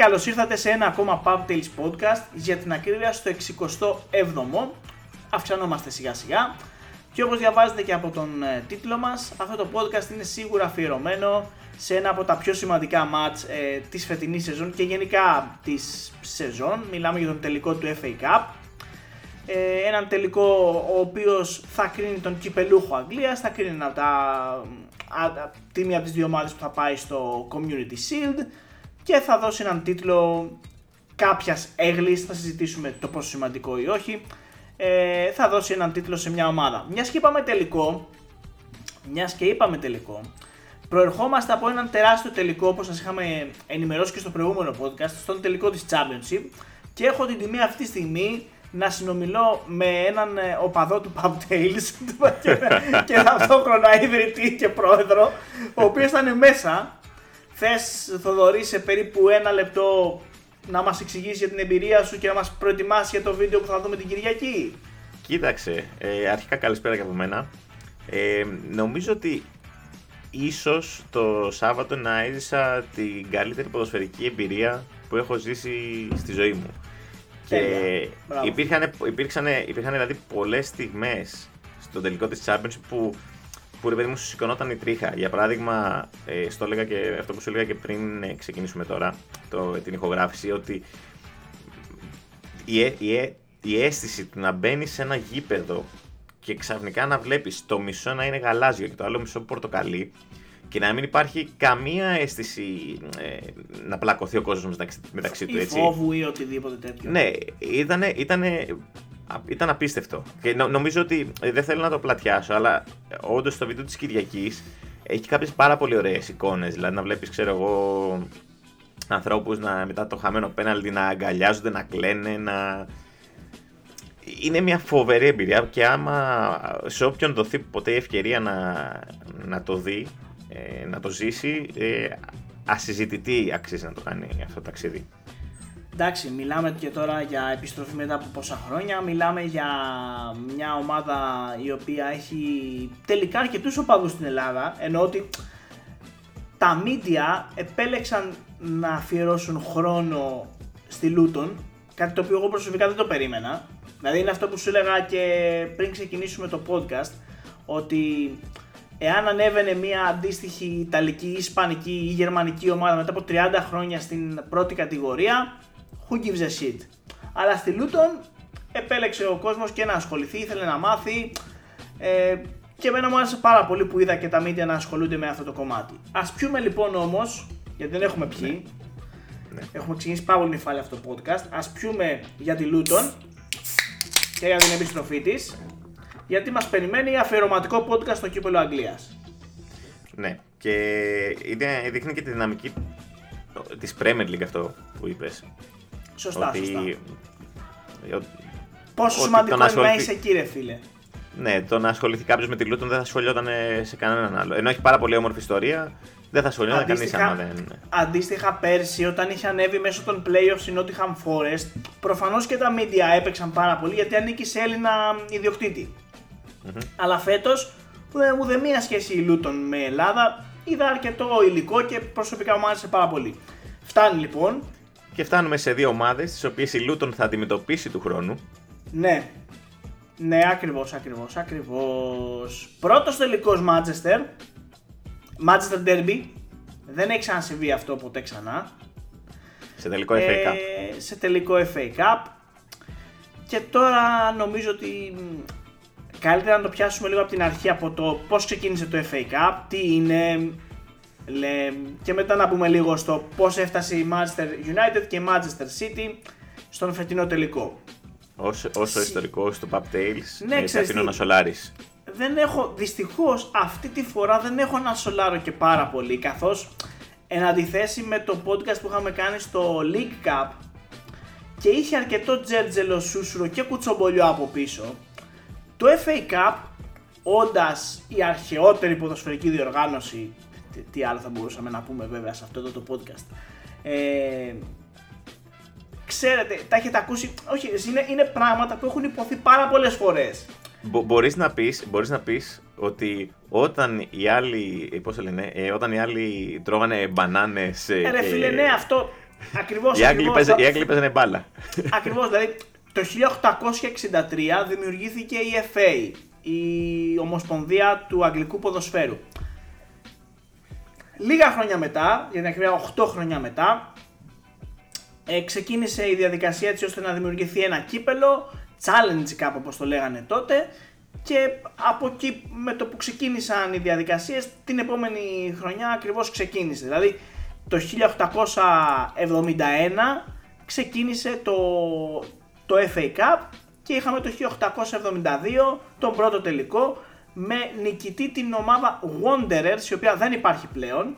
Φίλες και φίλοι, καλώς ήρθατε σε ένα ακόμα Pub Tales podcast για την ακρίβεια στο 67ο. Αυξανόμαστε σιγά σιγά. Και όπως διαβάζετε και από τον ε, τίτλο μας, αυτό το podcast είναι σίγουρα αφιερωμένο σε ένα από τα πιο σημαντικά μάτς ε, της φετινής σεζόν και γενικά της σεζόν. Μιλάμε για τον τελικό του FA Cup. Ε, έναν τελικό ο οποίος θα κρίνει τον κυπελούχο Αγγλίας, θα κρίνει από τα, α, τη μία από τις δύο ομάδες που θα πάει στο Community Shield και θα δώσει έναν τίτλο κάποιας έγλης, θα συζητήσουμε το πόσο σημαντικό ή όχι, ε, θα δώσει έναν τίτλο σε μια ομάδα. Μιας και είπαμε τελικό, μιας και είπαμε τελικό, προερχόμαστε από έναν τεράστιο τελικό όπως σας είχαμε ενημερώσει και στο προηγούμενο podcast, στον τελικό της Championship. Και έχω την τιμή αυτή τη στιγμή να συνομιλώ με έναν ε, οπαδό του Pub Tales και, και ταυτόχρονα ιδρυτή και πρόεδρο, ο οποίος ήταν μέσα Θες Θοδωρή σε περίπου ένα λεπτό να μας εξηγήσεις για την εμπειρία σου και να μας προετοιμάσεις για το βίντεο που θα δούμε την Κυριακή; Κοίταξε, ε, αρχικά καλησπέρα και από μένα. Ε, νομίζω ότι ίσως το Σάββατο να έζησα την καλύτερη ποδοσφαιρική εμπειρία που έχω ζήσει στη ζωή μου. Και υπήρχαν, υπήρξαν, υπήρχαν δηλαδή πολλές στιγμές στο τελικό της Championship που που ρε παιδί μου σου σηκωνόταν η τρίχα. Για παράδειγμα, ε, στο έλεγα και, αυτό που σου έλεγα και πριν ε, ξεκινήσουμε τώρα το, την ηχογράφηση, ότι η, η, η αίσθηση του να μπαίνει σε ένα γήπεδο και ξαφνικά να βλέπεις το μισό να είναι γαλάζιο και το άλλο μισό πορτοκαλί και να μην υπάρχει καμία αίσθηση ε, να πλακωθεί ο κόσμος μεταξύ, μεταξύ του έτσι. Ή φόβου ή οτιδήποτε τέτοιο. Ναι, ήτανε, ήταν απίστευτο. Και νομίζω ότι ε, δεν θέλω να το πλατιάσω, αλλά όντως το βίντεο της Κυριακής έχει κάποιες πάρα πολύ ωραίες εικόνες. Δηλαδή να βλέπεις, ξέρω εγώ, ανθρώπους μετά το χαμένο πέναλτι να αγκαλιάζονται, να κλαίνε, να. Είναι μια φοβερή εμπειρία και άμα σε όποιον δοθεί ποτέ η ευκαιρία να, να το δει, ε, να το ζήσει, ε, ασυζητητή αξίζει να το κάνει αυτό το ταξίδι. Εντάξει, μιλάμε και τώρα για επιστροφή μετά από πόσα χρόνια. Μιλάμε για μια ομάδα η οποία έχει τελικά αρκετούς οπαδούς στην Ελλάδα. Ενώ ότι τα media επέλεξαν να αφιερώσουν χρόνο στη Λούτον. Κάτι το οποίο εγώ προσωπικά δεν το περίμενα. Δηλαδή είναι αυτό που σου έλεγα και πριν ξεκινήσουμε το podcast. Ότι εάν ανέβαινε μια αντίστοιχη Ιταλική, Ισπανική ή Γερμανική ομάδα μετά από 30 χρόνια στην πρώτη κατηγορία, who gives a shit; Αλλά στη Λούτον επέλεξε ο κόσμος και να ασχοληθεί, ήθελε να μάθει. Ε, και εμένα μου άρεσε πάρα πολύ που είδα και τα media να ασχολούνται με αυτό το κομμάτι. Α πιούμε λοιπόν όμως, γιατί δεν έχουμε πιει. Ναι. Έχουμε ξεκινήσει πάρα πολύ νυφάλια αυτό το podcast. Α πιούμε για τη Λούτον και για την επιστροφή τη. Γιατί μας περιμένει αφιερωματικό podcast στο κύπελο Αγγλίας. Ναι, και δείχνει και τη δυναμική της Premier League αυτό που είπες. Σωστά, ότι... σωστά. Πόσο σημαντικό είναι ασχοληθεί... να είσαι εκεί, ρε φίλε; Ναι, το να ασχοληθεί κάποιος με τη Λούτον δεν θα ασχολιόταν σε κανέναν άλλο. Ενώ έχει πάρα πολύ όμορφη ιστορία, δεν θα ασχολιόταν κανείς άμα δεν. Αντίστοιχα, πέρσι όταν είχε ανέβει μέσω των playoffs η Nottingham Forest, προφανώς και τα media έπαιξαν πάρα πολύ γιατί ανήκει σε Έλληνα ιδιοκτήτη. Mm-hmm. Αλλά φέτος ούτε μία σχέση η Λούτον με Ελλάδα. Είδα αρκετό υλικό και προσωπικά μου άρεσε πάρα πολύ. Φτάνει λοιπόν. Και φτάνουμε σε δύο ομάδες, τις οποίες η Λούτον θα αντιμετωπίσει του χρόνου. Ναι. Ναι, ακριβώς, ακριβώς, ακριβώς. Πρώτος τελικός Manchester. Manchester Derby. Δεν έχει ξανασυμβεί αυτό ποτέ ξανά. Σε τελικό FA Cup. Ε, σε τελικό FA Cup. Και τώρα νομίζω ότι καλύτερα να το πιάσουμε λίγο από την αρχή από το πώς ξεκίνησε το FA Cup, τι είναι, και μετά να πούμε λίγο στο πώς έφτασε η Manchester United και η Manchester City στον φετινό τελικό. Όσο, όσο ιστορικό στο Pub Tales, ναι, ε, αφήνω να σολάρεις. Δεν έχω, δυστυχώς αυτή τη φορά δεν έχω να σολάρω και πάρα πολύ καθώς εν αντιθέσει με το podcast που είχαμε κάνει στο League Cup και είχε αρκετό τζέρτζελο σούσουρο και κουτσομπολιό από πίσω το FA Cup όντας η αρχαιότερη ποδοσφαιρική διοργάνωση τι άλλο θα μπορούσαμε να πούμε βέβαια σε αυτό εδώ το podcast. Ε, ξέρετε, τα έχετε ακούσει, όχι, είναι, είναι πράγματα που έχουν υποθεί πάρα πολλές φορές. Μπο, μπορείς, να πεις, μπορείς να πεις ότι όταν οι άλλοι, πώς λένε, ε, όταν οι άλλοι τρώγανε μπανάνες... Ε, ρε φίλε, ναι, αυτό, Ακριβώς, Οι Άγγλοι ακριβώς. παίζα- οι Άγγλοι παίζανε μπάλα. Ακριβώς, δηλαδή το 1863 δημιουργήθηκε η FA, η Ομοσπονδία του Αγγλικού Ποδοσφαίρου. Λίγα χρόνια μετά, για την ακρίβεια 8 χρόνια μετά, ε, ξεκίνησε η διαδικασία έτσι ώστε να δημιουργηθεί ένα κύπελο, challenge κάπου όπως το λέγανε τότε, και από εκεί με το που ξεκίνησαν οι διαδικασίες, την επόμενη χρονιά ακριβώς ξεκίνησε. Δηλαδή το 1871 ξεκίνησε το, το FA Cup και είχαμε το 1872 τον πρώτο τελικό με νικητή την ομάδα Wanderers η οποία δεν υπάρχει πλέον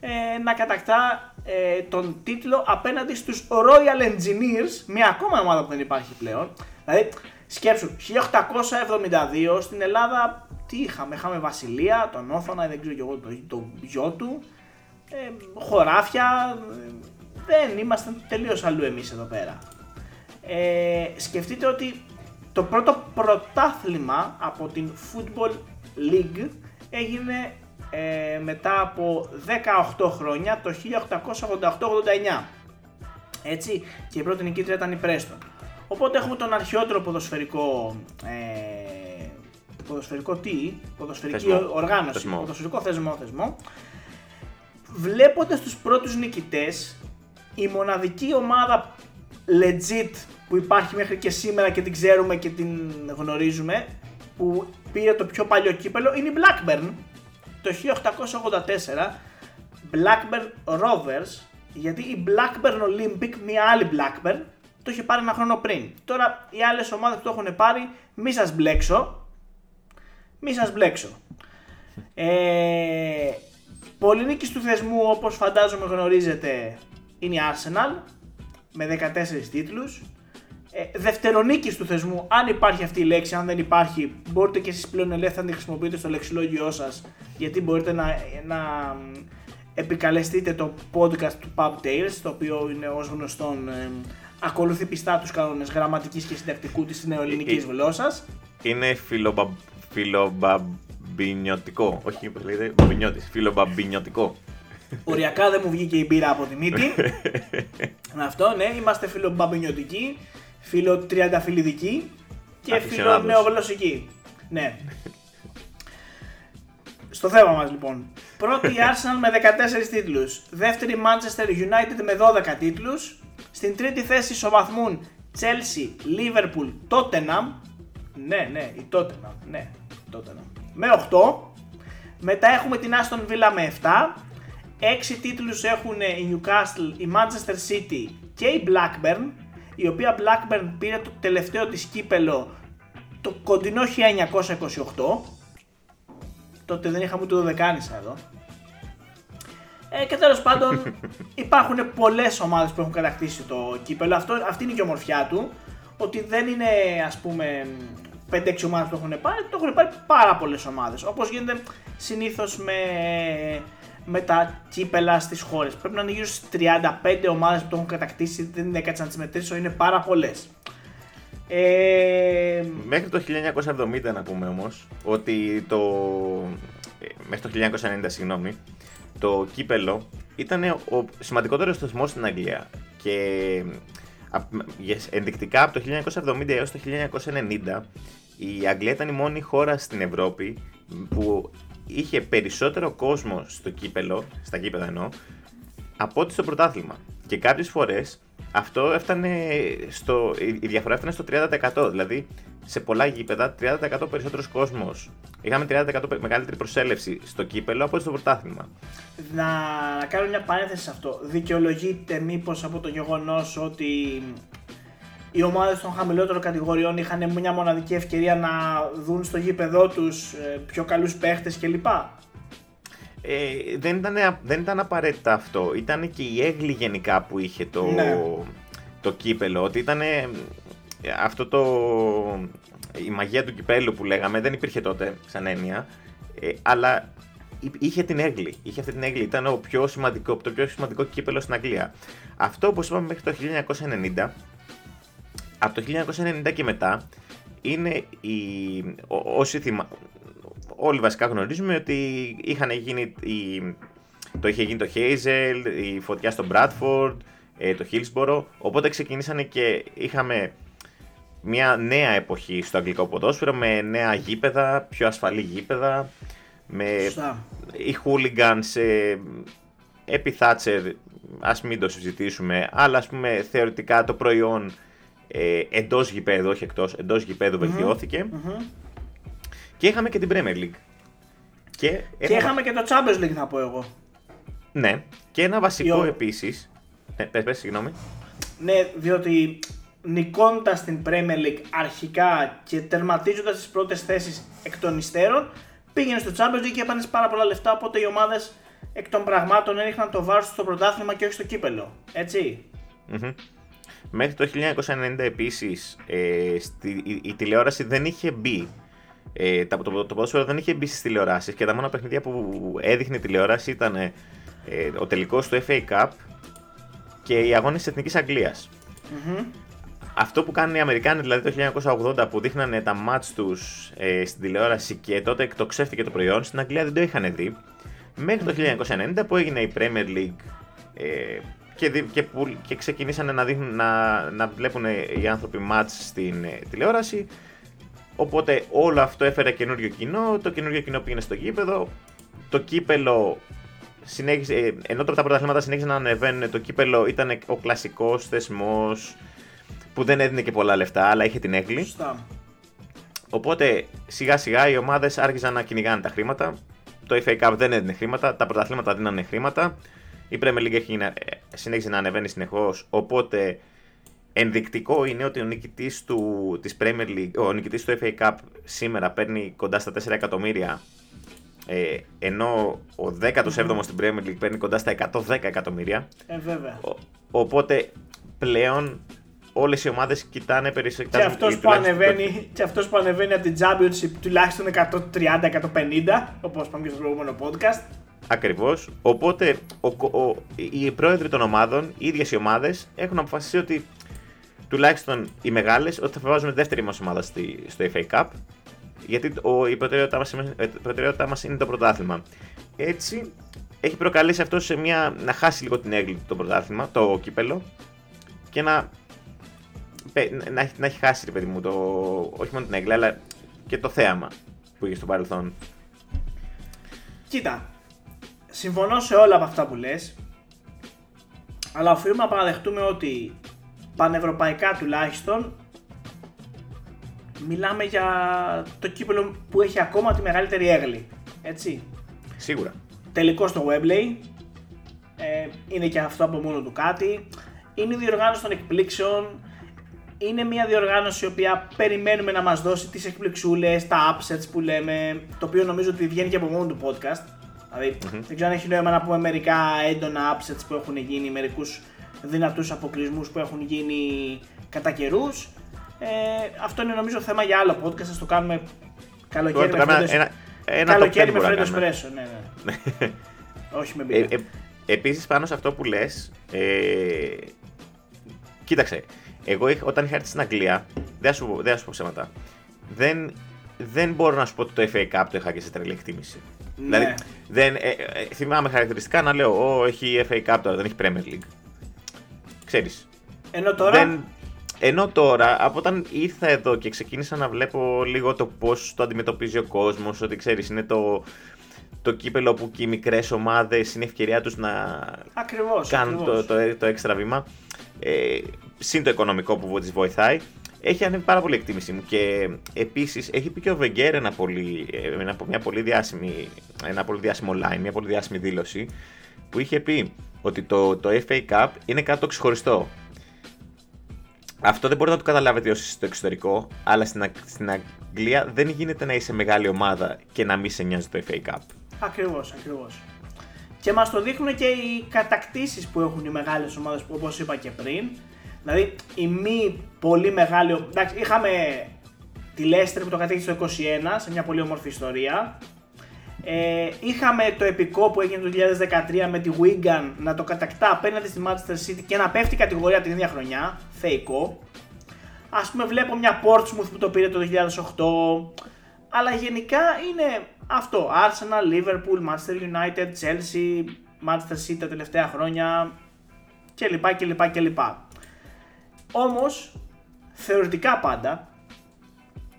ε, να κατακτά ε, τον τίτλο απέναντι στους Royal Engineers μια ακόμα ομάδα που δεν υπάρχει πλέον δηλαδή σκέψου 1872 στην Ελλάδα τι είχαμε, είχαμε Βασιλεία, τον Όθωνα, δεν ξέρω και εγώ το, το γιο του ε, χωράφια, ε, δεν ήμασταν τελείως αλλού εμείς εδώ πέρα. Ε, σκεφτείτε ότι το πρώτο πρωτάθλημα από την Football League έγινε ε, μετά από 18 χρόνια το 1888-89. Έτσι, και η πρώτη νικήτρια ήταν η Preston. Οπότε έχουμε τον αρχαιότερο ποδοσφαιρικό ε, ποδοσφαιρικό τι, ποδοσφαιρική Θεσμό. οργάνωση, Θεσμό. ποδοσφαιρικό θεσμό, θεσμό βλέποντας τους πρώτους νικητές, η μοναδική ομάδα legit που υπάρχει μέχρι και σήμερα και την ξέρουμε και την γνωρίζουμε, που πήρε το πιο παλιό κύπελο, είναι η Blackburn. Το 1884, Blackburn Rovers, γιατί η Blackburn Olympic, μια άλλη Blackburn, το είχε πάρει ένα χρόνο πριν. Τώρα οι άλλες ομάδες που το έχουν πάρει, μη σας μπλέξω, μη σας μπλέξω. Ε, πολυνίκης του θεσμού όπως φαντάζομαι γνωρίζετε είναι η Arsenal με 14 τίτλους. Ε, δευτερονίκης του θεσμού, αν υπάρχει αυτή η λέξη, αν δεν υπάρχει, μπορείτε και εσείς πλέον ελεύθερα να τη χρησιμοποιείτε στο λεξιλόγιό σας γιατί μπορείτε να, να μ, επικαλεστείτε το podcast του Pub Tales, το οποίο είναι ως γνωστόν ε, ακολουθεί πιστά τους κανόνες γραμματικής και συντακτικού της νεοελληνικής Ε, ε, γλώσσας. Είναι φιλομπα... φιλομπαμπινιωτικό. Όχι, πώ λέγεται, μπαμπινιώτη. Φιλομπαμπινιωτικό. Οριακά δεν μου βγήκε η μπύρα από τη μύτη. Αυτό, ναι, είμαστε φιλομπαμπινιωτικοί, φιλοτριανταφυλλιδικοί και Αφισιονάδος. φιλονεογλωσσικοί. Ναι. Στο θέμα μας λοιπόν. Πρώτη η Arsenal με 14 τίτλους. Δεύτερη Manchester United με 12 τίτλους. Στην τρίτη θέση ισοβαθμούν Chelsea, Liverpool, Tottenham. Ναι, ναι, η Tottenham. Ναι, Tottenham. Με 8. Μετά έχουμε την Aston Villa με 7. 6 τίτλους έχουν η Newcastle, η Manchester City και η Blackburn. Η οποία Blackburn πήρε το τελευταίο της κύπελο το κοντινό 1928. Τότε δεν είχαμε ούτε δεκάνησα εδώ. Ε, και τέλος πάντων υπάρχουν πολλές ομάδες που έχουν κατακτήσει το κύπελο. Αυτό, αυτή είναι και η ομορφιά του. Ότι δεν είναι ας πούμε 5-6 ομάδες που το έχουν πάρει, το έχουν πάρει πάρα πολλές ομάδες. Όπως γίνεται συνήθως με, με τα κύπελα στις χώρες. Πρέπει να είναι γύρω στις 35 ομάδες που το έχουν κατακτήσει, δεν είναι κάτι να τις μετρήσω, είναι πάρα πολλές. Ε, Μέχρι το 1970 να πούμε όμως ότι το... ε, Μέχρι το 1990 συγγνώμη το κύπελο ήταν ο σημαντικότερος θεσμός στην Αγγλία και α, yes, ενδεικτικά από το 1970 έως το 1990 η Αγγλία ήταν η μόνη χώρα στην Ευρώπη που είχε περισσότερο κόσμο στο κύπελο, στα κύπελα εννοώ, από ό,τι στο πρωτάθλημα. Και κάποιες φορές αυτό έφτανε στο, η η διαφορά έφτανε στο 30%. Δηλαδή σε πολλά γήπεδα 30% περισσότερος κόσμος. Είχαμε 30% πε- μεγαλύτερη προσέλευση στο κύπελο από ό,τι στο πρωτάθλημα. να, να κάνω μια παρένθεση σε αυτό. Δικαιολογείται μήπως από το γεγονός ότι οι ομάδες των χαμηλότερων κατηγοριών είχαν μια μοναδική ευκαιρία να δουν στο γήπεδό τους ε, πιο καλούς παίχτες κλπ. Ε, δεν, ήταν, α- δεν ήταν απαραίτητα αυτό. Ήταν και η έγκλη γενικά που είχε το, Ναι. το κύπελο. Ότι ήταν αυτό το. Η μαγεία του κυπέλου που λέγαμε δεν υπήρχε τότε σαν έννοια. Ε, αλλά εί- είχε την έγκλη. Είχε αυτή την έγκλη. Ήταν ο πιο σημαντικό, το πιο σημαντικό κύπελο στην Αγγλία. Αυτό όπως είπαμε μέχρι το 1990. Από το 1990 και μετά είναι η, ό- όσοι θυμα... όλοι βασικά γνωρίζουμε ότι είχαν γίνει οι, το είχε γίνει το Hazel, η φωτιά στο Bradford, ε, το Hillsborough. Οπότε ξεκινήσανε και είχαμε μια νέα εποχή στο αγγλικό ποδόσφαιρο με νέα γήπεδα, πιο ασφαλή γήπεδα. Με Σωστά. οι hooligans ε, επί Thatcher, ας μην το συζητήσουμε, αλλά ας πούμε θεωρητικά το προϊόν ε, εντός γηπέδου, όχι εκτός, εντός γηπέδου βελτιώθηκε. Μμμ. Και είχαμε και την Premier League. Και, Και ένα- είχαμε και το Champions League να πω εγώ. Ναι, και ένα βασικό Yo. επίσης, ναι, πες, πες, συγγνώμη. Ναι, διότι νικώντας την Premier League αρχικά και τερματίζοντας τις πρώτες θέσεις εκ των υστέρων, πήγαινε στο Champions League και έπανε πάρα πολλά λεφτά, οπότε οι ομάδες εκ των πραγμάτων έριχναν το βάρος τους στο πρωτάθλημα και όχι στο κύπελο. Έτσι. Μμμ. Μέχρι το 1990 επίσης ε, στη, η, η τηλεόραση δεν είχε μπει. Ε, τα- το, το, το ποδόσφαιρο δεν είχε μπει στις τηλεοράσεις και τα μόνα παιχνίδια που έδειχνε η τηλεόραση ήταν ε, ο τελικός του FA Cup και οι αγώνες της Εθνικής Αγγλίας. Μμμ. Αυτό που κάνουν οι Αμερικάνοι δηλαδή το 1980 που δείχνανε τα μάτς τους ε, στην τηλεόραση και τότε εκτοξεύτηκε το προϊόν, στην Αγγλία δεν το είχαν δει. Μέχρι το 1990 που έγινε η Premier League ε, και, δι- και, που, και ξεκινήσανε να, δείχνουν, να, να βλέπουν οι άνθρωποι μάτς στην ε, τηλεόραση. Οπότε όλο αυτό έφερε καινούριο κοινό, το καινούριο κοινό πήγαινε στο γήπεδο, το κύπελο συνέχισε, ε, ενώ τώρα τα πρωταθλήματα συνέχισαν να ανεβαίνουν, το κύπελο ήταν ο κλασικός θεσμός που δεν έδινε και πολλά λεφτά, αλλά είχε την έγκλη. Σωστά. Οπότε σιγά σιγά οι ομάδες άρχισαν να κυνηγάνε τα χρήματα. Το FA Cup δεν έδινε χρήματα, τα πρωταθλήματα δίνανε χρήματα. Η Premier League έχει να- ε, συνέχισε να ανεβαίνει συνεχώς. Οπότε ενδεικτικό είναι ότι ο νικητής της Premier League, ο νικητής του FA Cup σήμερα παίρνει κοντά στα 4 εκατομμύρια. Ε, ενώ ο 17ο στην Premier League παίρνει κοντά στα 110 εκατομμύρια. Ε, βέβαια. Ο- οπότε πλέον όλες οι ομάδες κοιτάνε περισσότερο. Και αυτός, που ανεβαίνει, και αυτός που ανεβαίνει από την Championship τουλάχιστον 130-150, όπως είπαμε και στο προηγούμενο podcast. Ακριβώς. Οπότε ο, ο, οι πρόεδροι των ομάδων, οι ίδιες οι ομάδες, έχουν αποφασίσει ότι τουλάχιστον οι μεγάλες ότι θα βάζουν δεύτερη μας ομάδα στη, στο FA Cup. Γιατί ο, η προτεραιότητά μας η προτεραιότητά μας είναι το πρωτάθλημα. Έτσι έχει προκαλέσει αυτό σε μια, να χάσει λίγο την έγκλη του το πρωτάθλημα, το κύπελο και να, πε- να, έχει, να έχει χάσει ρε παιδί μου το, όχι μόνο την έγκλη αλλά και το θέαμα που είχε στο παρελθόν. Κοίτα, συμφωνώ σε όλα από αυτά που λες, αλλά οφείλουμε να παραδεχτούμε ότι πανευρωπαϊκά τουλάχιστον μιλάμε για το κύπελο που έχει ακόμα τη μεγαλύτερη έγλη. Έτσι. Σίγουρα. Τελικό στο Webley. Ε, είναι και αυτό από μόνο του κάτι. Είναι η διοργάνωση των εκπλήξεων. Είναι μια διοργάνωση η οποία περιμένουμε να μας δώσει τις εκπληξούλες, τα upsets που λέμε, το οποίο νομίζω ότι βγαίνει και από μόνο του podcast. Δηλαδη δεν ξέρω αν έχεις νόημα να πούμε μερικά έντονα upsets που έχουν γίνει, μερικούς δυνατούς αποκλεισμούς που έχουν γίνει κατά καιρούς. Ε, αυτό είναι νομίζω θέμα για άλλο podcast, ας το κάνουμε καλοκαίρι Τώρα με το κάνουμε φρέντο- ένα, ένα καλοκαίρι top 10 με μπορούμε να φρέντο κάνουμε. εσπρέσο, ναι, ναι. Όχι με Ε, μπύρα. ε, Επίσης, πάνω σε αυτό που λες, ε, κοίταξε. Εγώ είχα- όταν είχα έρθει στην Αγγλία, δεν θα σου, πω- δεν θα σου πω ψέματα. Δεν, δεν μπορώ να σου πω ότι το FA Cup το είχα και σε τρελή εκτίμηση. Ναι. Δηλαδή, δεν, ε, ε, θυμάμαι χαρακτηριστικά να λέω: Ω, έχει FA Cup τώρα, δεν έχει Premier League. Ξέρεις. Ενώ τώρα; Δεν, ενώ τώρα, από όταν ήρθα εδώ και ξεκίνησα να βλέπω λίγο το πώς το αντιμετωπίζει ο κόσμος, ότι ξέρεις, είναι το, το κύπελο που και οι μικρές ομάδες είναι ευκαιρία τους να Ακριβώς, κάνουν το, ακριβώς. το, το έξτρα βήμα. Ε, συν το οικονομικό που τη βοηθάει. Έχει ανέβει πάρα πολύ η εκτίμηση μου και επίσης έχει πει και ο Βεγγέρ ένα πολύ, ε, ένα, μια πολύ διάσημη, ένα πολύ διάσημο line, μια πολύ διάσημη δήλωση που είχε πει ότι το, το FA Cup είναι κάτι το ξεχωριστό. Αυτό δεν μπορεί να το καταλάβετε όσοι είστε στο εξωτερικό, αλλά στην, Αγ- στην Αγγλία δεν γίνεται να είσαι μεγάλη ομάδα και να μην σε νοιάζει το FA Cup. Ακριβώς, ακριβώς. Και μας το δείχνουν και οι κατακτήσεις που έχουν οι μεγάλες ομάδες που όπως είπα και πριν. Δηλαδή η μη πολύ μεγάλη... Εντάξει, είχαμε τη Leicester που το κατέκτησε το 21 σε μια πολύ όμορφη ιστορία. Ε, είχαμε το επικό που έγινε το 2013 με τη Wigan να το κατακτά απέναντι στη Manchester City και να πέφτει η κατηγορία την ίδια χρονιά. Θεϊκό. Ας πούμε βλέπω μια Portsmouth που το πήρε το 2008. Αλλά γενικά είναι αυτό. Arsenal, Liverpool, Manchester United, Chelsea, Manchester City τα τελευταία χρόνια κλπ. κλπ, κλπ. Όμως, θεωρητικά πάντα,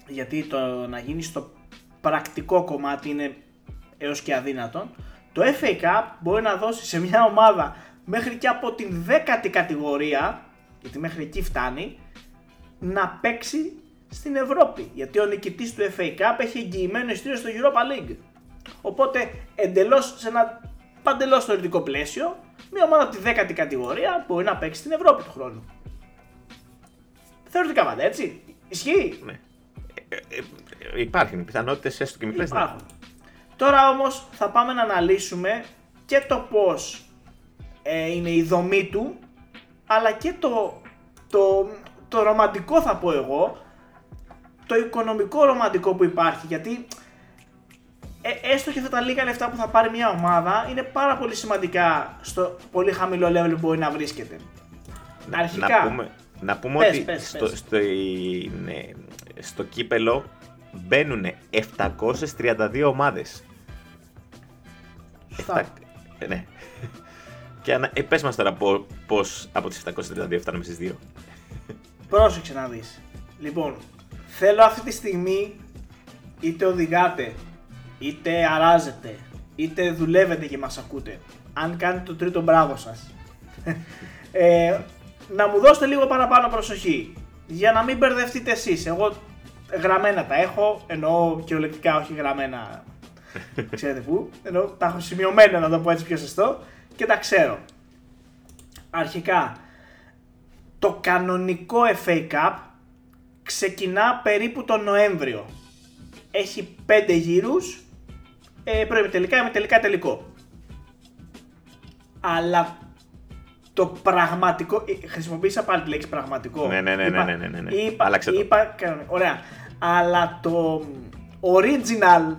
γιατί το να γίνεις στο πρακτικό κομμάτι είναι έως και αδύνατον, το FA Cup μπορεί να δώσεις σε μια ομάδα μέχρι και από την δέκατη κατηγορία, γιατί μέχρι εκεί φτάνει, να παίξει στην Ευρώπη. Γιατί ο νικητής του FA Cup έχει εγγυημένο ειστήριο στο Europa League. Οπότε εντελώς σε ένα παντελώς θεωρητικό πλαίσιο, μια ομάδα από τη δέκατη κατηγορία μπορεί να παίξει στην Ευρώπη του χρόνου. Θεωρητικά πάντα, έτσι. Ισχύει. Ναι. Ε, ε, ε, υπάρχουν πιθανότητες έστω και μικρές. Υπάρχουν. Τώρα όμως θα πάμε να αναλύσουμε και το πώς ε, είναι η δομή του, αλλά και το, το, το ρομαντικό θα πω εγώ, το οικονομικό ρομαντικό που υπάρχει, γιατί ε, έστω και αυτά τα λίγα λεφτά που θα πάρει μια ομάδα είναι πάρα πολύ σημαντικά στο πολύ χαμηλό level που μπορεί να βρίσκεται. Να, Αρχικά. να πούμε, να πούμε Πες, ότι πες, στο, πες. στο, είναι- στο κύπελο μπαίνουν 732 ομάδες. Σωστά. Εφτα- ε, ναι. Και ανα... ε, πες μας τώρα πο- πώς από τις 732 φτάνουμε στις 2. Πρόσεξε να δεις. Λοιπόν, θέλω αυτή τη στιγμή είτε οδηγάτε, είτε αράζετε, είτε δουλεύετε και μας ακούτε. Αν κάνετε το τρίτο μπράβο σας. ε, να μου δώσετε λίγο παραπάνω προσοχή. Για να μην μπερδευτείτε εσείς. Εγώ γραμμένα τα έχω, εννοώ κυριολεκτικά όχι γραμμένα ξέρετε πού, εννοώ τα έχω σημειωμένα να το πω έτσι πιο σωστό και τα ξέρω. Αρχικά, το κανονικό FA Cup ξεκινά περίπου τον Νοέμβριο. Έχει 5 γύρους, ε, προημιτελικά, ημιτελικά, τελικό. Αλλά το πραγματικό, ε, χρησιμοποίησα πάλι τη λέξη πραγματικό. Ναι, ναι, ναι, Είπα- ναι, ναι, ναι, ναι. Είπα, Άλλαξε το. είπα, κανονι- ωραία. Αλλά το original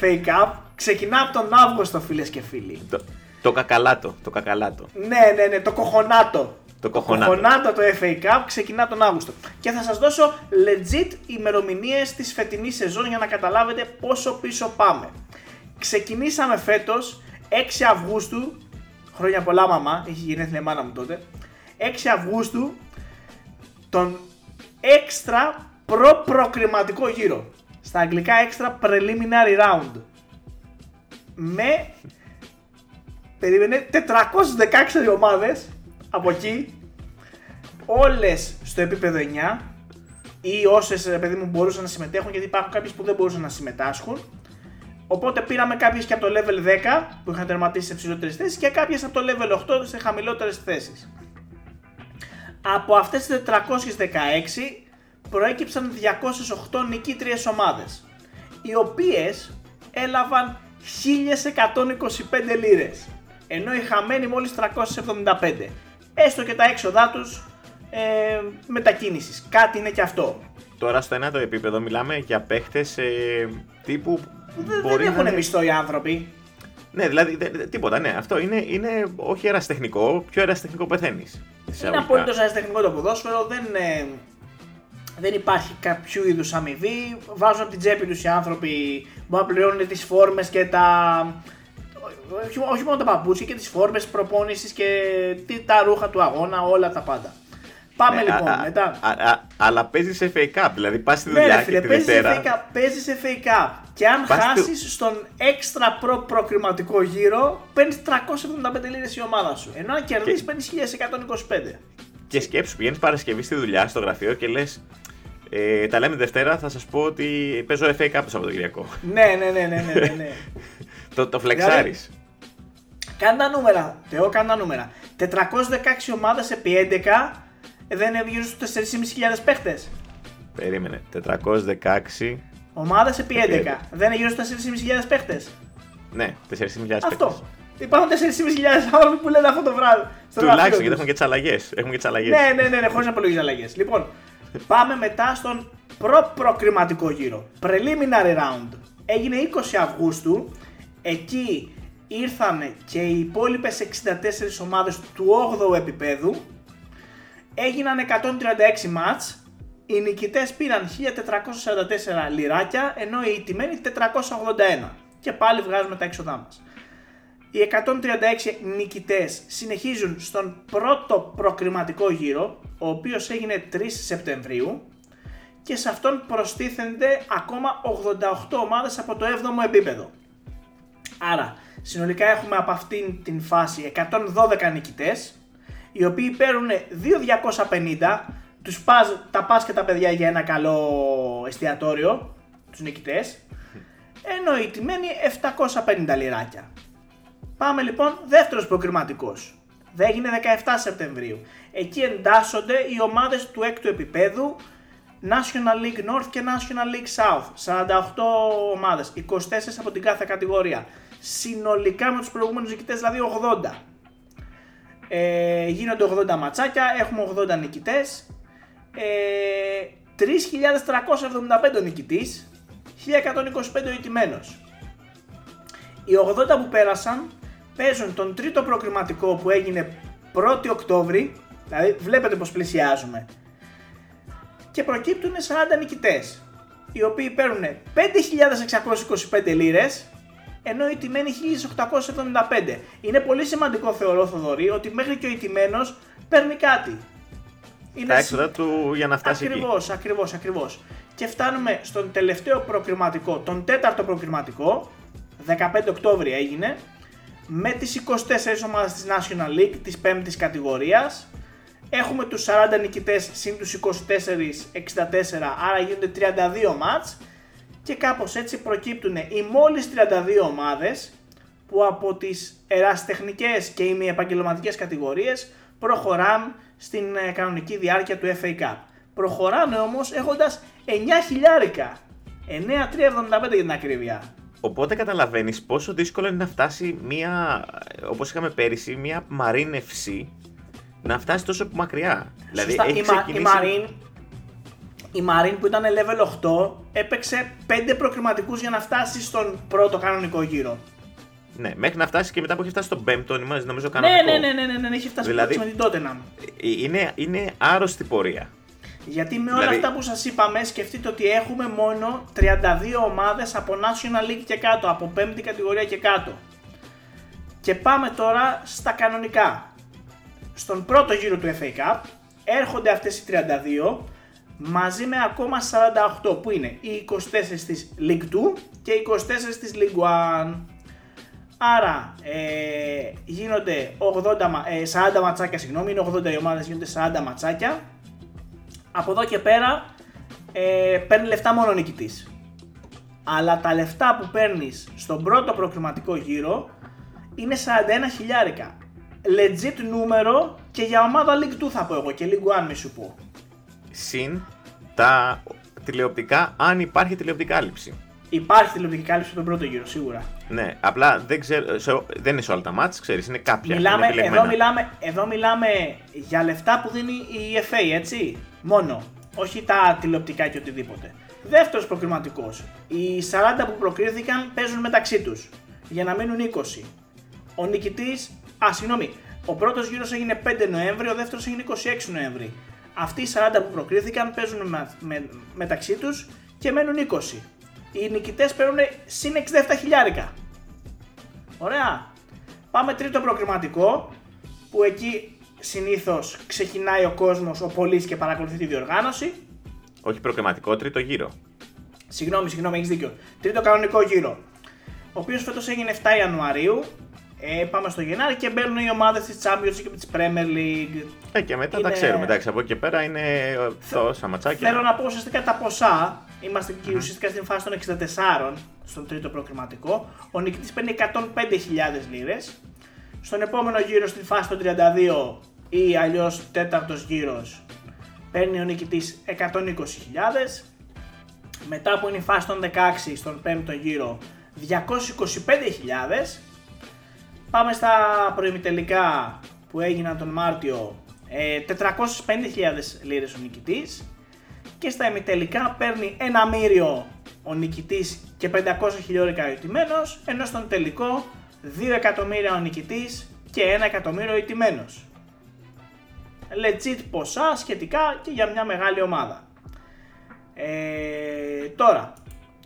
FA Cup ξεκινά από τον Αύγουστο φίλες και φίλοι. Το, το κακαλάτο, το κακαλάτο. Ναι, ναι, ναι, το κοχονάτο. Το κοχονάτο. κοχονάτο το FA Cup ξεκινά τον Αύγουστο. Και θα σας δώσω legit ημερομηνίες της φετινής σεζόν για να καταλάβετε πόσο πίσω πάμε. Ξεκινήσαμε φέτος 6 Αυγούστου, χρόνια πολλά μαμά, έχει γενέθλια η μάνα μου τότε, 6 Αυγούστου, τον έξτρα προ-προκριματικό γύρο. Στα αγγλικά έξτρα preliminary round. Με περίμενε 416 ομάδες από εκεί. Όλες στο επίπεδο 9 ή όσες ρε παιδί μου μπορούσαν να συμμετέχουν γιατί υπάρχουν κάποιες που δεν μπορούσαν να συμμετάσχουν οπότε πήραμε κάποιες και από το level 10 που είχαν τερματίσει σε ψηλότερες θέσεις και κάποιες από το level 8 σε χαμηλότερες θέσεις. Από αυτές τις 416 προέκυψαν 208 νικήτριες ομάδες οι οποίες έλαβαν 1125 λίρες ενώ οι χαμένοι μόλις 375 έστω και τα έξοδά τους ε, μετακίνησης. Κάτι είναι και αυτό. Τώρα στο ένα το επίπεδο μιλάμε για παίχτες ε, τύπου δεν, μπορεί δεν να έχουν είναι- μισθό οι άνθρωποι Ναι, δηλαδή δε- δε- τίποτα, ναι. Αυτό είναι, είναι όχι ερασιτεχνικό, πιο ερασιτεχνικό πεθαίνεις. είναι απολύτως αριστεχνικό το ποδόσφαιρο δεν, ε, δεν υπάρχει κάποιο είδους αμοιβή βάζουν από την τσέπη τους οι άνθρωποι μπορεί να πληρώνουν τις φόρμες και τα όχι, όχι μόνο τα παπούτσια και τις φόρμες προπόνησης και τι- τα ρούχα του αγώνα όλα τα πάντα πάμε λοιπόν μετά αλλά παίζεις σε FA Cup, δηλαδή πας στη Ναι, δουλειά ρε φίλε, και τη παίζεις Δευτέρα. FA Cup, παίζεις FA Cup και αν Πας στο- χάσεις στον έξτρα προ προκριματικό γύρο παίρνεις 375 λίρες η ομάδα σου ενώ αν κερδίσεις παίρνεις 1125 Και σκέψου, πηγαίνεις Παρασκευή στη δουλειά, στο γραφείο και λες. Ε, τα λέμε Δευτέρα, θα σας πω ότι παίζω FA Cup το Σαββατοκυριακό. ναι, ναι, ναι, ναι, ναι, ναι, ναι. το το φλεξάρεις. Κάνε τα νούμερα, Θεό, κάνε τα νούμερα. 416 ομάδες επί 11 ε, δεν είναι γύρω στους 4.500 παίχτες. Περίμενε. 416. Ομάδες επί 11 Επί δεν είναι γύρω στους 4.500 παίχτες. Ναι, 4.500 Αυτό. Υπάρχουν 4.500 άνθρωποι που λένε αυτό το βράδυ. στο γραφείο Τουλάχιστον γιατί τους. έχουν και τις αλλαγές. Έχουν και τις αλλαγές. Ναι, ναι, ναι, ναι χωρίς να υπολογίζει αλλαγές. Λοιπόν, πάμε μετά στον προ-προκριματικό γύρο. Preliminary round. Έγινε 20 Αυγούστου. Εκεί ήρθαν και οι υπόλοιπες 64 ομάδες του 8ου επίπεδου. Έγιναν 136 μάτς. Οι νικητές πήραν 1444 λιράκια, ενώ οι ιτημένοι 481. Και πάλι βγάζουμε τα έξοδά μας. Οι 136 νικητές συνεχίζουν στον πρώτο προκριματικό γύρο, ο οποίος έγινε 3 Σεπτεμβρίου και σε αυτόν προστίθενται ακόμα 88 ομάδες από το 7ο επίπεδο. Άρα, συνολικά έχουμε από αυτήν την φάση 112 νικητές, οι οποίοι παίρνουν 2.250, τους πας, τα πας και τα παιδιά για ένα καλό εστιατόριο, τους νικητές, ενώ οι τιμένοι 750 λιράκια. Πάμε λοιπόν δεύτερος προκριματικός. Δεν έγινε 17 Σεπτεμβρίου. Εκεί εντάσσονται οι ομάδες του έκτου επίπεδου National League North και National League South. 48 ομάδες, 24 από την κάθε κατηγορία. Συνολικά με τους προηγούμενους νικητές δηλαδή 80. Ε, γίνονται 80 ματσάκια, έχουμε 80 νικητές. Ε, 3.375 νικητής, 1.125 ο ηττημένος. Οι 80 που πέρασαν παίζουν τον τρίτο προκριματικό που έγινε 1η Οκτώβρη, δηλαδή βλέπετε πως πλησιάζουμε, και προκύπτουν 40 νικητές, οι οποίοι παίρνουν 5.625 λίρες, ενώ η τιμένη 1.875. Είναι πολύ σημαντικό θεωρώ Θοδωρή ότι μέχρι και ο ηττημένος παίρνει κάτι. Είναι τα έξοδα του για να φτάσει ακριβώς, εκεί. Ακριβώς, ακριβώς. Και φτάνουμε στον τελευταίο προκριματικό, τον τέταρτο προκριματικό, 15 Οκτώβρη έγινε, με τις 24 ομάδες της National League της 5ης κατηγορίας. Έχουμε τους 40 νικητές συν τους 24, 64, άρα γίνονται 32 μάτς και κάπως έτσι προκύπτουν οι μόλις 32 ομάδες που από τις εραστεχνικές και ημιεπαγγελματικές κατηγορίες προχωράν στην ε, κανονική διάρκεια του FA Cup. Προχωράνε όμως έχοντας 9 χιλιάρικα. 9,375 για την ακρίβεια. Οπότε καταλαβαίνεις πόσο δύσκολο είναι να φτάσει μία, όπως είχαμε πέρυσι, μία Marine FC να φτάσει τόσο μακριά. Δηλαδή, Σωστά. Δηλαδή, έχει η, ξεκινήσει... η, Marine, η που ήταν level 8 έπαιξε 5 προκριματικούς για να φτάσει στον πρώτο κανονικό γύρο. Ναι, μέχρι να φτάσει και μετά που έχει φτάσει στον πέμπτο, νομίζω κανονικό. Ναι, ναι, ναι, ναι, ναι, ναι, έχει φτάσει δηλαδή, με την Tottenham. Είναι, είναι άρρωστη πορεία. Γιατί με όλα δηλαδή... αυτά που σας είπαμε σκεφτείτε ότι έχουμε μόνο 32 ομάδες από National League και κάτω, από 5η κατηγορία και κάτω. Και πάμε τώρα στα κανονικά. Στον πρώτο γύρο του FA Cup έρχονται αυτές οι 32 μαζί με ακόμα 48 που είναι οι 24 της League 2 και οι 24 της League 1. Άρα ε, γίνονται 80, ε, 40 ματσάκια, συγγνώμη, είναι 80 οι ομάδες, γίνονται 40 ματσάκια από εδώ και πέρα ε, παίρνει λεφτά μόνο ο νικητής. Αλλά τα λεφτά που παίρνεις στον πρώτο προκριματικό γύρο είναι 41 χιλιάρικα. Legit νούμερο και για ομάδα League 2 θα πω εγώ και League 1 μη σου πω. Συν τα τηλεοπτικά, αν υπάρχει τηλεοπτική κάλυψη. Υπάρχει τηλεοπτική κάλυψη στον πρώτο γύρο, σίγουρα. Ναι, απλά δεν, ξέρω, σε, δεν είναι σε όλα τα μάτς, ξέρεις, είναι κάποια. Μιλάμε, είναι εδώ, μιλάμε, εδώ μιλάμε για λεφτά που δίνει η FA, έτσι. Μόνο. Όχι τα τηλεοπτικά και οτιδήποτε. Δεύτερος προκριματικός. Οι 40 που προκρίθηκαν παίζουν μεταξύ τους. Για να μείνουν 20. Ο νικητής. Α, συγγνώμη. Ο πρώτος γύρος έγινε 5 Νοέμβρη, ο δεύτερος έγινε 26 Νοέμβρη. Αυτοί οι 40 που προκρίθηκαν παίζουν με, με, μεταξύ τους και μένουν 20. Οι νικητές παίρνουν συν 67 χιλιάρικα. Ωραία. Πάμε τρίτο προκριματικό που εκεί συνήθως ξεκινάει ο κόσμος, ο πολίτη και παρακολουθεί τη διοργάνωση. Όχι προκριματικό, τρίτο γύρο. Συγγνώμη, συγγνώμη, έχεις δίκιο. Τρίτο κανονικό γύρο. Ο οποίος φέτος έγινε 7 Ιανουαρίου. Ε, πάμε στο Γενάρη και μπαίνουν οι ομάδες της Champions και της Premier League. Ε, και μετά είναι... τα ξέρουμε. Εντάξει, από εκεί και πέρα είναι τόσα ματσάκια. Θέλω να πω ουσιαστικά τα ποσά. Είμαστε και ουσιαστικά στην φάση των 64 στον τρίτο προκριματικό. Ο νικητής παίρνει 105.000 λίρες. Στον επόμενο γύρο στην φάση των 32 ή αλλιώς τέταρτος γύρος παίρνει ο νικητής 120.000 μετά που είναι η φάση των 16 στον πέμπτο γύρο 225.000 πάμε στα προημιτελικά που έγιναν τον Μάρτιο. 405.000 ε, λίρες ο νικητής και στα ημιτελικά παίρνει ένα μύριο ο νικητής και 500 χιλιόρικα ο ηττημένος ενώ στον τελικό 2 εκατομμύρια ο νικητής και 1 εκατομμύριο ο ηττημένος. Legit ποσά σχετικά και για μια μεγάλη ομάδα. Ε, τώρα,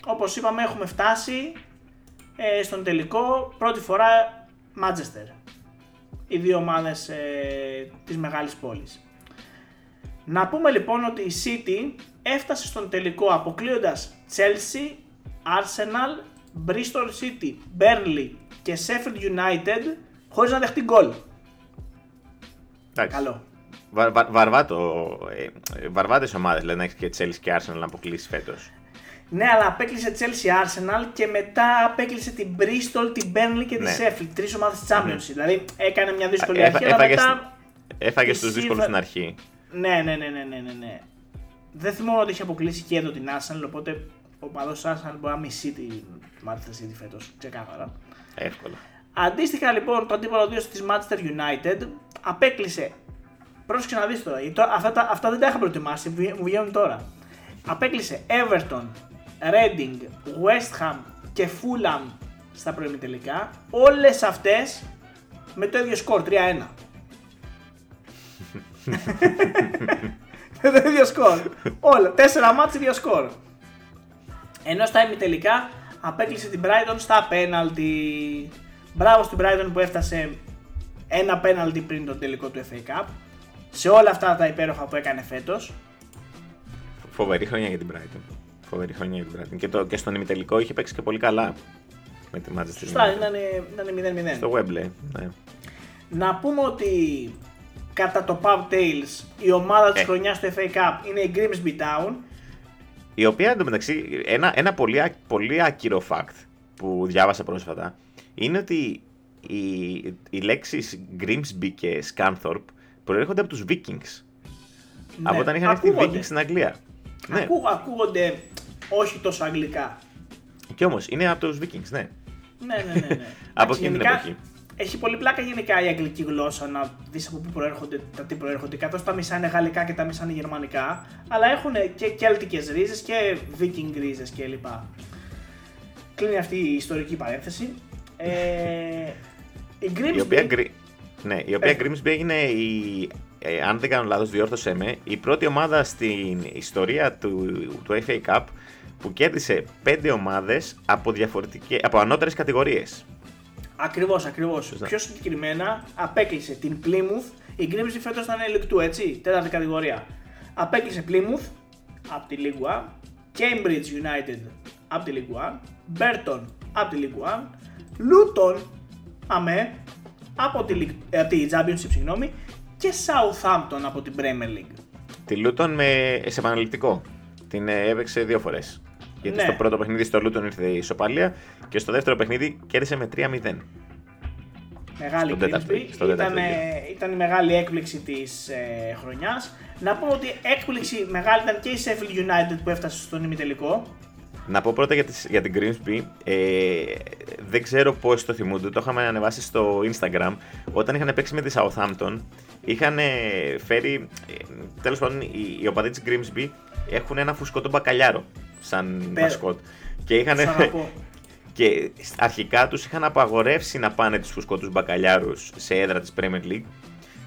όπως είπαμε έχουμε φτάσει ε, στον τελικό. Πρώτη φορά Manchester. Οι δύο ομάδες ε, της μεγάλης πόλης. Να πούμε λοιπόν ότι η City έφτασε στον τελικό αποκλείοντας Chelsea, Arsenal, Bristol City, Burnley και Sheffield United χωρίς να δεχτεί γκολ. Εντάξει. Καλό. Βα, βα, βαρβάτο, ε, βαρβάτες ομάδες, δηλαδή να έχεις και Chelsea και Arsenal να αποκλείσεις φέτος. Ναι, αλλά απέκλεισε Chelsea Arsenal και μετά απέκλεισε την Bristol, την Burnley και τη Ναι. Sheffield. Τρεις ομάδες της Championship. Δηλαδή έκανε μια δύσκολη Έφα- αρχή, αλλά έφαγες- μετά. Έφαγες της στους δύσκολους είδα- στην αρχή. Ναι, ναι, ναι, ναι, ναι, ναι, ναι. Δεν θυμάμαι ότι έχει αποκλείσει και εδώ την Arsenal, οπότε ο παδός Arsenal μπορεί να μισεί τη Manchester City φέτος. Ξεκάθαρα. Εύκολα. Αντίστοιχα λοιπόν το αντίπαλο δύο της Manchester United απέκλεισε. Πρόσεξε να δεις τώρα, γιατί τώρα αυτά, τα- αυτά δεν τα είχα προετοιμάσει, βγαι- μου βγαίνουν τώρα. Απέκλεισε Everton, Reading, West Ham και Fulham στα προημιτελικά. Όλες αυτές με το ίδιο σκορ, 3-1. με το ίδιο σκορ. Όλα, 4 μάτς, ίδιο σκορ. Ενώ στα ημιτελικά απέκλεισε την Brighton στα πέναλτι. Μπράβο στην Brighton που έφτασε ένα πέναλτι πριν το τελικό του FA Cup. Σε όλα αυτά τα υπέροχα που έκανε φέτος. Φοβερή χρονιά για την Brighton. Φοβερή χρονιά για την Brighton. Και, το, και στον ημιτελικό είχε παίξει και πολύ καλά με τη Manchester Σωστά, United. ήταν, ήταν 0-0. Στο Wembley. Ναι. Να πούμε ότι κατά το Pub Tales η ομάδα της Ε. χρονιάς του FA Cup είναι η Grimsby Town. Η οποία εντωμεταξύ, ένα, ένα πολύ, ά- πολύ άκυρο fact που διάβασα πρόσφατα είναι ότι οι, οι λέξεις Grimsby και Scunthorpe προέρχονται από τους Vikings. Ναι, από όταν είχαν έρθει οι ακούγονται. Vikings στην Αγγλία. Ναι, Ακού, ακούγονται όχι τόσο αγγλικά. και όμως είναι από τους Vikings, ναι. Ναι, ναι, ναι. ναι. Από Εντάξει, εκείνη την γενικά, εποχή. Έχει πολύ πλάκα γενικά η αγγλική γλώσσα να δεις από πού προέρχονται τα τι προέρχονται. Καθώ τα μισά είναι γαλλικά και τα μισά είναι γερμανικά. Αλλά έχουν και κέλτικες ρίζες και viking ρίζες κλπ. Κλείνει αυτή η ιστορική παρένθεση. Ε, η Grimsby. Η οποία, Gri- ναι, η οποία Ε. Grimsby έγινε η, ε, αν δεν κάνω λάθος διόρθωσέ με, η πρώτη ομάδα στην ιστορία του, του FA Cup που κέρδισε πέντε ομάδες από, διαφορετικές, από ανώτερες κατηγορίες. Ακριβώς, ακριβώς. Σωστά. Πιο συγκεκριμένα απέκλεισε την Plymouth. Η Grimsby φέτος ήταν League 2, έτσι, τέταρτη κατηγορία. Απέκλεισε Plymouth από τη League 1, Cambridge United από τη League 1, Burton από τη League 1, Luton αμέ από τη, League- ε, από τη Championship συγγνώμη, και Southampton από την Premier League. Τη Luton με, σε επαναληπτικό. Την ε, έπαιξε δύο φορές. Γιατί Ναι. στο πρώτο παιχνίδι στο Luton ήρθε η ισοπαλία και στο δεύτερο παιχνίδι κέρδισε με 3-0. Μεγάλη Στον τέταρτο, Grimsby. στον τέταρτο Ήταν, γύρο. ήταν η μεγάλη έκπληξη της ε, χρονιάς. Να πούμε ότι έκπληξη μεγάλη ήταν και η Sheffield United που έφτασε στον ημιτελικό. Να πω πρώτα για, τις, για την Grimsby. Ε, δεν ξέρω πώς το θυμούνται. Το είχαμε ανεβάσει στο Instagram. Όταν είχαν παίξει με τη Southampton, είχαν ε, φέρει. Ε, Τέλος πάντων, οι, οι οπαδοί της Grimsby έχουν ένα φουσκωτό μπακαλιάρο σαν Πέρα. μασκότ. Και είχαν. Σ' αγαπώ. Και αρχικά τους είχαν απαγορεύσει να πάνε τους φουσκωτούς μπακαλιάρους σε έδρα της Premier League.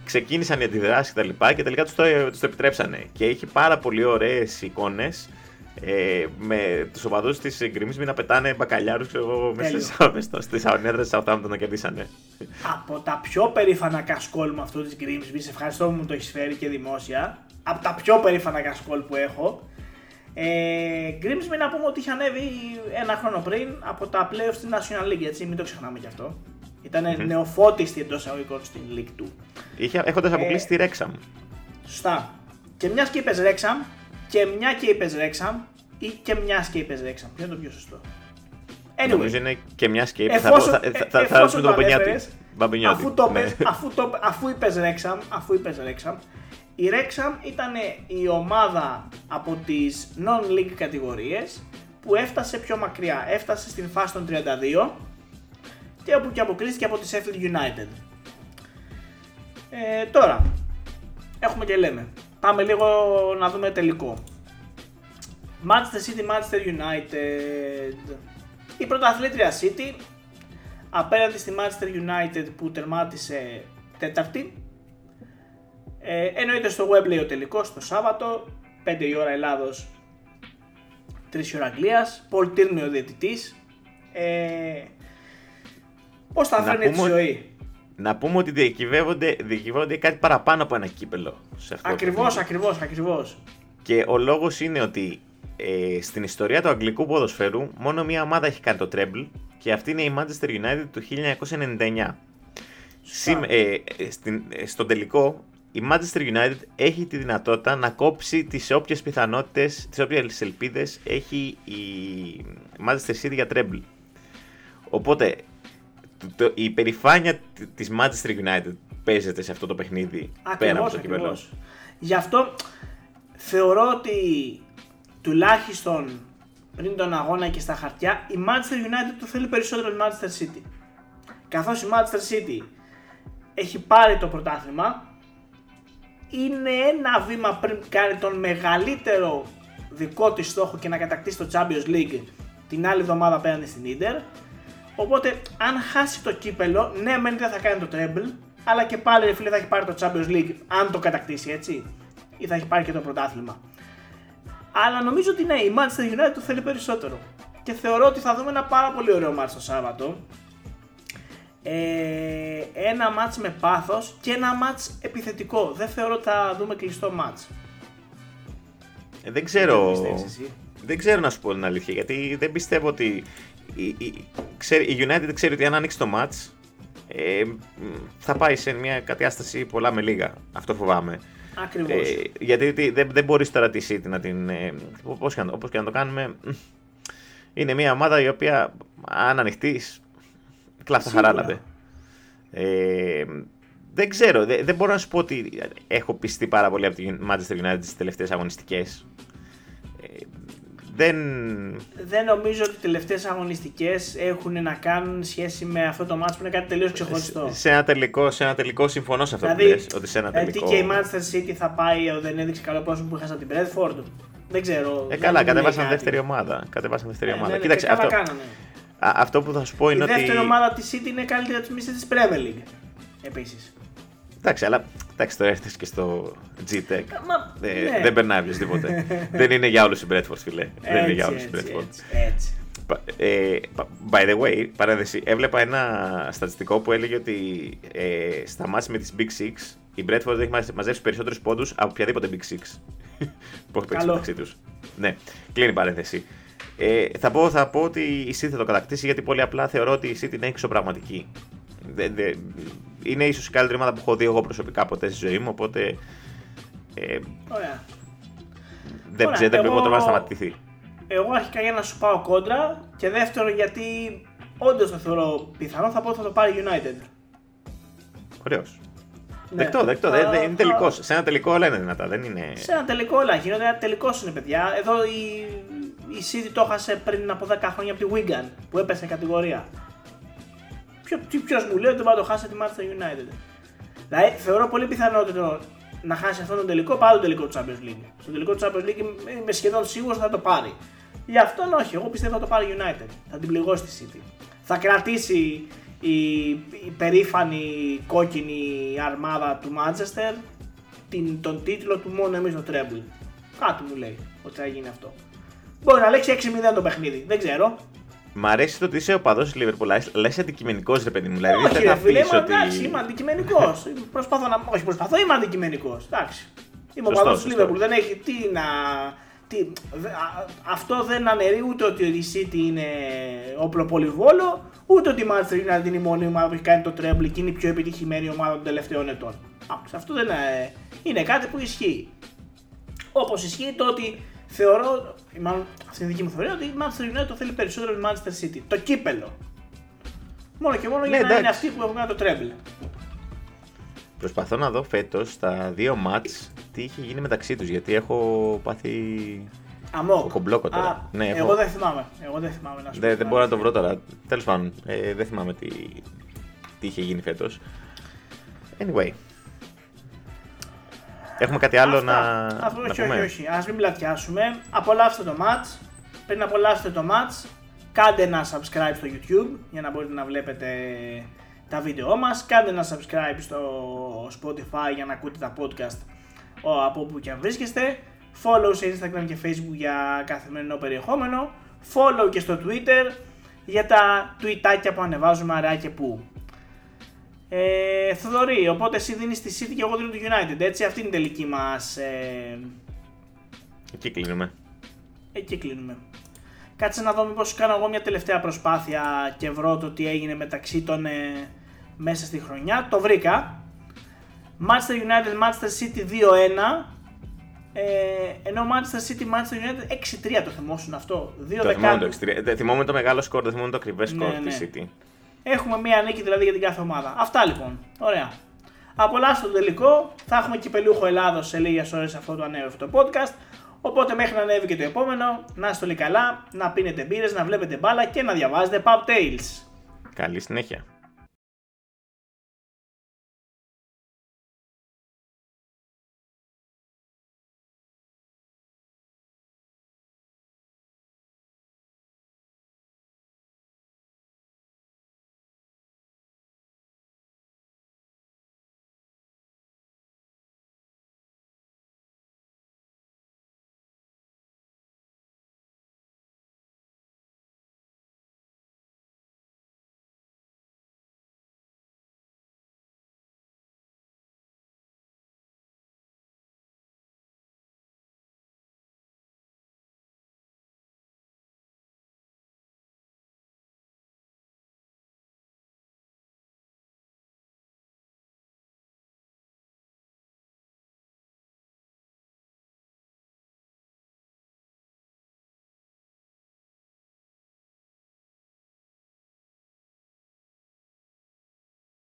Ξεκίνησαν οι αντιδράσεις και τα λοιπά και τελικά τους το, τους το επιτρέψανε. Και έχει πάρα πολύ ωραίες εικόνες ε, με τους οπαδούς της Grimsby να πετάνε μπακαλιάρους ξέρω εγώ, μέσα Τέλειο. στις- μέσα στις έδρες της Southampton να κερδίσανε. από τα πιο περήφανα κασκόλ με αυτό της Grimsby, σε ευχαριστώ που μου το έχεις φέρει και δημόσια. Από τα πιο περήφανα κασκόλ που έχω. Ε, Grimsby να πούμε ότι είχε ανέβει ένα χρόνο πριν από τα playoffs στην National League, έτσι, μην το ξεχνάμε κι αυτό. Ήταν νεοφώτιστη εντός εισαγωγικών στην League 2. Είχε, έχοντας Ε, αποκλείσει τη Wrexham. Σωστά. Και μιας και είπες Rexham, και μια και είπες Rexham, ή και μιας και είπες Rexham. Ποιο είναι το πιο σωστό; Νομίζω Anyway, είναι και μιας και εφόσον, θα, θα, θα, θα, θα εφόσον ρωτήσουμε το τον Μπαμπινιώτη. ανέφερες, Μπαμπινιώτη. αφού, το ναι. πες, αφού, το, αφού είπες Rexham, αφού είπες Rexham, η Rexham ήταν η ομάδα από τις non-league κατηγορίες που έφτασε πιο μακριά. Έφτασε στην φάση των 32 και όπου και αποκλείστηκε από τη Sheffield United. Ε, τώρα, έχουμε και λέμε. Πάμε λίγο να δούμε τελικό. Manchester City, Manchester United. Η πρωταθλήτρια City απέναντι στη Manchester United που τερμάτισε τέταρτη. Ε, εννοείται στο Wembley ο τελικός το Σάββατο, 5 η ώρα Ελλάδος, 3 η ώρα Αγγλίας, Πολ Τύρνη ο διαιτητής. Ε, Πώς θα Να φέρνει τη πούμε ότι- ζωή; Να πούμε ότι διακυβεύονται, διακυβεύονται κάτι παραπάνω από ένα κύπελο. Σε αυτό το Ακριβώς, παιχνίδι. ακριβώς, ακριβώς. Και ο λόγος είναι ότι ε, στην ιστορία του αγγλικού ποδοσφαίρου μόνο μία ομάδα έχει κάνει το treble και αυτή είναι η Manchester United του 1999. Συμ- ε, ε, στην, ε, στον τελικό η Manchester United έχει τη δυνατότητα να κόψει τις όποιες πιθανότητες, τις όποιες ελπίδες έχει η Manchester City για treble. Οπότε το- το- η περηφάνεια τ- της Manchester United παίζεται σε αυτό το παιχνίδι πέρα από Ακριβώς, το κύπελο. ακριβώς. Γι' αυτό θεωρώ ότι τουλάχιστον πριν τον αγώνα και στα χαρτιά η Manchester United το θέλει περισσότερο η Manchester City. Καθώς η Manchester City έχει πάρει το πρωτάθλημα είναι ένα βήμα πριν κάνει τον μεγαλύτερο δικό της στόχο και να κατακτήσει το Champions League την άλλη εβδομάδα απέναντι στην Inter. Οπότε, αν χάσει το κύπελο, ναι, μεν δεν θα κάνει το treble, αλλά και πάλι ρε φίλε θα έχει πάρει το Champions League, αν το κατακτήσει έτσι, ή θα έχει πάρει και το πρωτάθλημα. Αλλά νομίζω ότι ναι, η Manchester United το θέλει περισσότερο. Και θεωρώ ότι θα δούμε ένα πάρα πολύ ωραίο μάτς το Σάββατο. Ε, ένα μάτς με πάθος και ένα μάτς επιθετικό. Δεν θεωρώ ότι θα δούμε κλειστό μάτς. Ε, δεν ξέρω. Δεν πιστεύεις εσύ; Δεν ξέρω να σου πω την αλήθεια γιατί δεν πιστεύω ότι. Η, η, ξέρει, η United ξέρει ότι αν ανοίξει το match ε, μ, θα πάει σε μια κατάσταση πολλά με λίγα. Αυτό φοβάμαι. Ακριβώς. Ε, γιατί τι- δεν, δεν μπορείς τώρα τη City να την. Ε, όπως, και να, όπως και να το κάνουμε. μ, Είναι μια ομάδα η οποία αν ανοιχτείς. Κλάφτα Σίγουρα. χαράλαμπε. Ε, δεν ξέρω, δεν, δεν μπορώ να σου πω ότι έχω πιστεί πάρα πολύ από τη Manchester United τις τελευταίες αγωνιστικές. Ε, δεν... Δεν νομίζω ότι οι τελευταίες αγωνιστικές έχουν να κάνουν σχέση με αυτό το μάτς που είναι κάτι τελείως ξεχωριστό. Σε ένα, τελικό, σε ένα τελικό συμφωνώ σε αυτό που Δηλαδή, λες, ότι σε ένα ε, τι τελικό... και η Manchester City θα πάει, ε, δεν έδειξε καλό πρόσωπο που είχα την Bradford; Δεν ξέρω. Ε, δεν καλά, μου λέει κατέβασαν κάτι. δεύτερη ομάδα. Κατέβασαν δεύτερη Ε, ομάδα. ναι, ναι, Κοίταξε, και καλά αυτό, κάνανε. Α, αυτό που θα σου πω Η είναι ότι... δεύτερη ομάδα της City είναι καλύτερη από τη μισή της Premier League. Επίσης. Εντάξει, αλλά εντάξει, τώρα έρθεις και στο G-Tech. Μα, Δεν, ναι. δεν περνάει οποιοδήποτε. δεν είναι για όλους η Bradford, φιλέ. δεν είναι για όλους η έτσι, Bradford. έτσι, έτσι. Πα- ε, πα- by the way, παρένθεση, έβλεπα ένα στατιστικό που έλεγε ότι ε, στα μάτια με τις Big Six η Bradford έχει μαζε- μαζέψει περισσότερους πόντους από οποιαδήποτε Big Six που έχει παίξει Καλό. μεταξύ τους. Ναι, κλείνει η παρένθεση. Ε, θα, πω, θα πω ότι η City θα το κατακτήσει γιατί πολύ απλά θεωρώ ότι η City είναι εξωπραγματική. Δε, δε, είναι ίσως η καλύτερη ομάδα που έχω δει εγώ προσωπικά ποτέ στη ζωή μου, οπότε ε, Ωραία. δεν Ωραία, ξέρω δεν εγώ- βλέπω τώρα να σταματηθεί. Εγώ αρχικά για να σου πάω κόντρα και δεύτερο γιατί όντως το θεωρώ πιθανό θα πω ότι θα το πάρει United. Ωραίος. Ναι. Δεκτό, δεκτό. Θα- δεν- δεν είναι θα- τελικός. Σε ένα τελικό όλα είναι δυνατά. Δεν είναι. Σε ένα τελικό όλα γίνονται, ένα τελικός είναι παιδιά. Εδώ η, η City το έχασε πριν από 10 χρόνια από τη Wigan που έπεσε κατηγορία. Ποιο, τι- ποιος μου λέει ότι δεν πάει να το χάσει τη Manchester United. Δηλαδή θεωρώ πολύ πιθανότερο να χάσει αυτόν τον τελικό παρά τον τελικό του Champions League. Στον τελικό του Champions League είμαι- είμαι σχεδόν σίγουρος θα το πάρει. Γι' αυτόν όχι, εγώ πιστεύω θα το πάρει United. Θα την πληγώσει τη City. Θα κρατήσει η, η περήφανη κόκκινη αρμάδα του Manchester την, τον τίτλο του μόνο εμείς το treble. Κάτι μου λέει ότι θα γίνει αυτό. Μπορεί να λέξει 6-0 το παιχνίδι, δεν ξέρω. Μ' αρέσει το ότι είσαι οπαδό της Λίβερπουλ. Λες αντικειμενικός ρε παιδί μου. Δηλαδή Όχι, δεν ρε θα φίλε, πει είμαι, ότι. εντάξει, είμαι αντικειμενικός. προσπαθώ να. Όχι, προσπαθώ, είμαι αντικειμενικός. Εντάξει. Είμαι Σωστό, οπαδό του σωστό. Λίβερπουλ. Δεν έχει τι να. Τι, δε- α- αυτό δεν αναιρεί ούτε ότι η City είναι όπλο πολυβόλο, ούτε ότι η Manchester United είναι η μόνη ομάδα που έχει κάνει το treble και είναι η πιο επιτυχημένη ομάδα των τελευταίων ετών. Άκουσα, αυτό δεν είναι, είναι κάτι που ισχύει. Όπως ισχύει το ότι θεωρώ, ή μάλλον αυτή είναι η δική μου θεωρία, ότι η Manchester United το θέλει περισσότερο η Manchester City. Το κύπελο. Μόνο και μόνο Ναι, για να είναι εντάξει. αυτοί που έχουν κάνει το treble. Προσπαθώ να δω φέτος στα δύο μάτς τι είχε γίνει μεταξύ τους. Γιατί έχω πάθει. Αμόκ. Κομπλόκο τώρα. Α, Ναι, έχω- εγώ δεν θυμάμαι. Εγώ δεν θυμάμαι να σου Δεν, πω δεν μπορώ να το βρω τώρα. Τέλος πάντων, ε, δεν θυμάμαι τι, τι είχε γίνει φέτος. Anyway. Έχουμε κάτι άλλο Αυτά. να, Αυτό, να όχι, πούμε. όχι, όχι. Ας μην πλατιάσουμε. Απολαύστε το match. Πριν απολαύσετε το match, κάντε ένα subscribe στο YouTube για να μπορείτε να βλέπετε τα βίντεό μας. Κάντε ένα subscribe στο Spotify για να ακούτε τα podcast ο, από όπου και αν βρίσκεστε. Follow σε Instagram και Facebook για καθημερινό περιεχόμενο. Follow και στο Twitter για τα τουιτάκια που ανεβάζουμε αρά και πού. Ε, Θοδωρή, οπότε εσύ δίνεις τη City και εγώ δίνω το United, έτσι, αυτή είναι η τελική μας... Ε, Εκεί κλείνουμε. εκεί κλείνουμε. Κάτσε να δω μήπως κάνω εγώ μια τελευταία προσπάθεια και βρω το τι έγινε μεταξύ των ε, μέσα στη χρονιά. Το βρήκα. Manchester United, Manchester City 2-1. Ε, ενώ Manchester City, Manchester United 6-3 το θυμόσουν αυτό; 2 Το θυμόμαι το δεκάτου. 6-3. Δεν θυμόμαι το μεγάλο σκορ, δεν θυμόμαι το ακριβές σκορ Ναι, της ναι. City. Έχουμε μία νίκη δηλαδή για την κάθε ομάδα. Αυτά λοιπόν. Ωραία. Απολαύστε το τελικό. Θα έχουμε κυπελούχο Ελλάδος σε λίγες ώρες αυτό το ανέβει αυτό το podcast. Οπότε μέχρι να ανέβει και το επόμενο, να είστε όλοι καλά, να πίνετε μπύρες, να βλέπετε μπάλα και να διαβάζετε Pub Tales. Καλή συνέχεια.